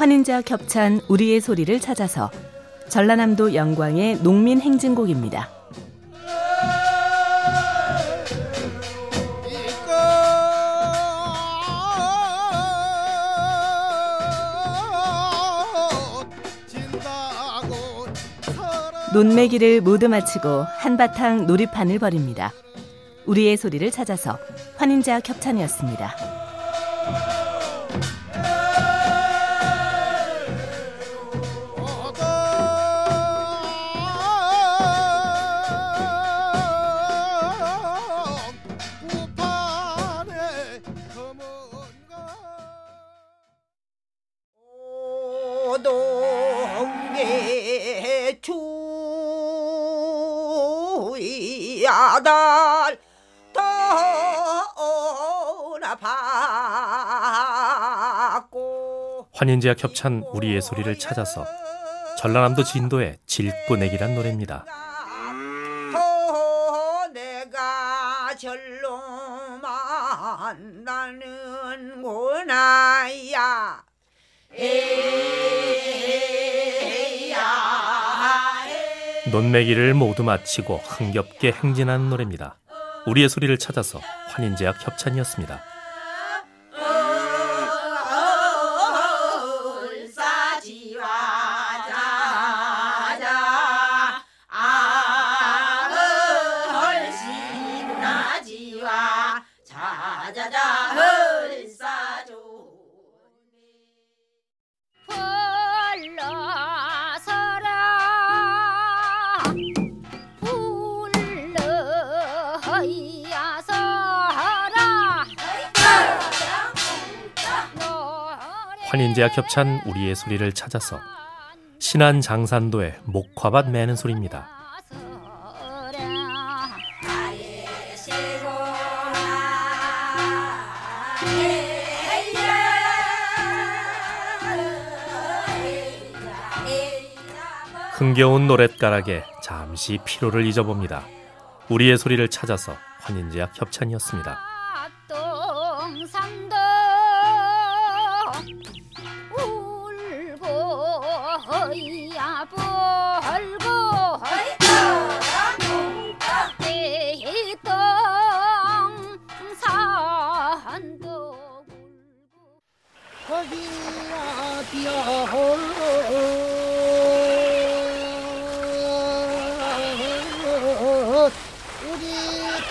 환인제와 겹찬 우리의 소리를 찾아서 전라남도 영광의 농민 행진곡입니다. 논매기를 모두 마치고 한바탕 놀이판을 벌입니다. 우리의 소리를 찾아서 환인제와 겹찬이었습니다. 주야달 떠나봤고 환인제와 겹찬 우리의 소리를 찾아서 전라남도 진도의 질꾸내기란 노래입니다. 더 내가 절로 만나는구나야 논매기를 모두 마치고 흥겹게 행진하는 노래입니다. 우리의 소리를 찾아서 환인제약 협찬이었습니다. 환인제약 협찬 우리의 소리를 찾아서 신안 장산도의 목화밭 매는 소리입니다. 흥겨운 노랫가락에 잠시 피로를 잊어봅니다. 우리의 소리를 찾아서 환인제약 협찬이었습니다.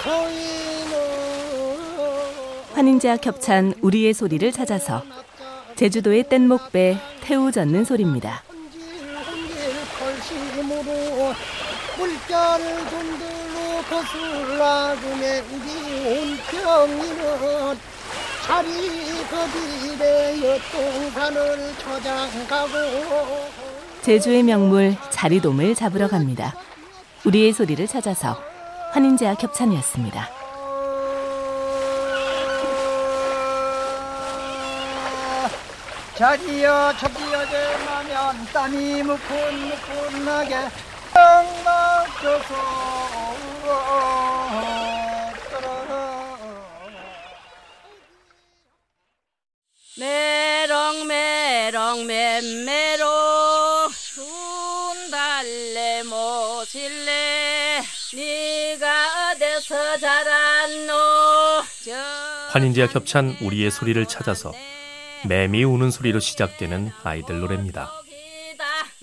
거인은 환인제와 겹찬 우리의 소리를 찾아서 제주도의 뗏목배 태우 젓는 소리입니다. 제주의 명물 자리돔을 잡으러 갑니다. 우리의 소리를 찾아서 환인제와 겹찬이었습니다. 자기여 저기여 제마면 땀이 무푼무푼하게 땅막져서 메롱 메롱 맴메롱 순달래 모실래. 네가 어디서 자랐노? 환인제약 협찬 우리의 소리를 찾아서 매미 우는 소리로 시작되는 아이들 노래입니다.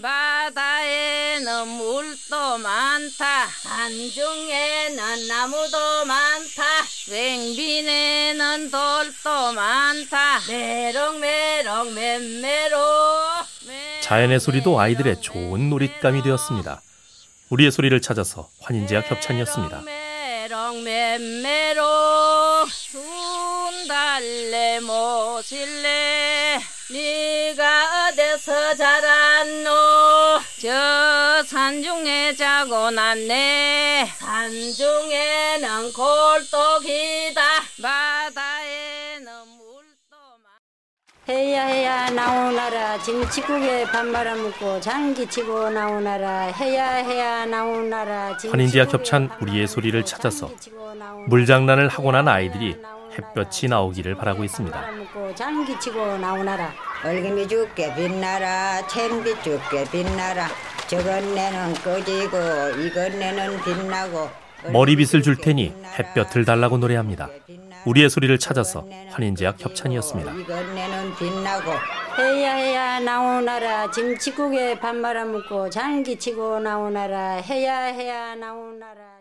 바다에는 물도 많다. 산중에는 나무도 많다 왱빈에는 돌도 많다. 메롱 메롱 맴메로. 자연의 소리도 아이들의 좋은 놀잇감이 되었습니다. 우리의 소리를 찾아서 환인제약 협찬이었습니다. 메롱 맴메로. 순달래 모실래? 네가 어디서 자랐노? 저 산중에 자고 났네 산중에는 골독이다. 바다에는 물도 많 해야 해야 나오나라. 김치국에 밥 말아 먹고 장기 치고 나오나라. 해야 해야 나오나라. 환인제약 협찬 우리의 소리를 찾아서 물장난을 하고 난 아이들이 햇볕이 나오기를 바라고 있습니다. 먹고 장기 치고 나오나라. 얼금이 죽게 빛나라. 챔비 죽게 빛나라 저건 내는 꺼지고 이건 내는 빛나고. 머리빗을 줄 테니 햇볕을 달라고 노래합니다. 우리의 소리를 찾아서 환인제약 협찬이었습니다. 이건 내는 빛나고. 해야 해야 나오나라. 김치국에 밥 말아 먹고 장기 치고 나오나라. 해야 해야 나오나라.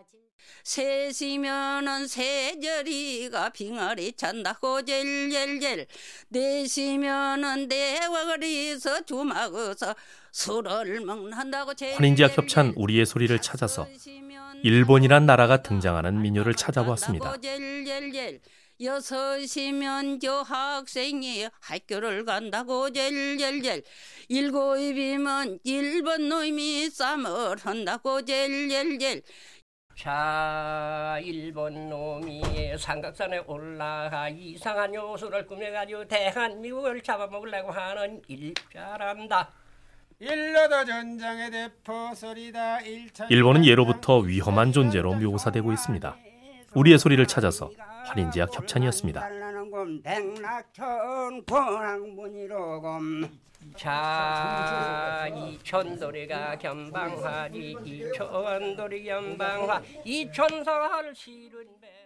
셋이면은 세절이가 빙하리 찬다고 젤젤젤. 넷이면은 대화거리서 주막어서 환인제약 협찬 우리의 소리를 찾아서 일본이란 나라가 등장하는 민요를 찾아보았습니다. 젤젤젤 여섯이면 저 학생이 학교를 간다고 젤젤젤 일곱이면 일본 놈이 쌈을 한다고 젤젤젤 자 일본 놈이 삼각산에 올라가 이상한 요술을 꾸며가지고 대한민국을 잡아먹으려고 하는 일자란다. 일러도 전장의 대포소리다 일천 일본은 예로부터 위험한 존재로 묘사되고 있습니다. 우리의 소리를 찾아서 환인제약 협찬이었습니다. 자 이천도리가 견방하지 이천도리 견방화 이천사할 실은 배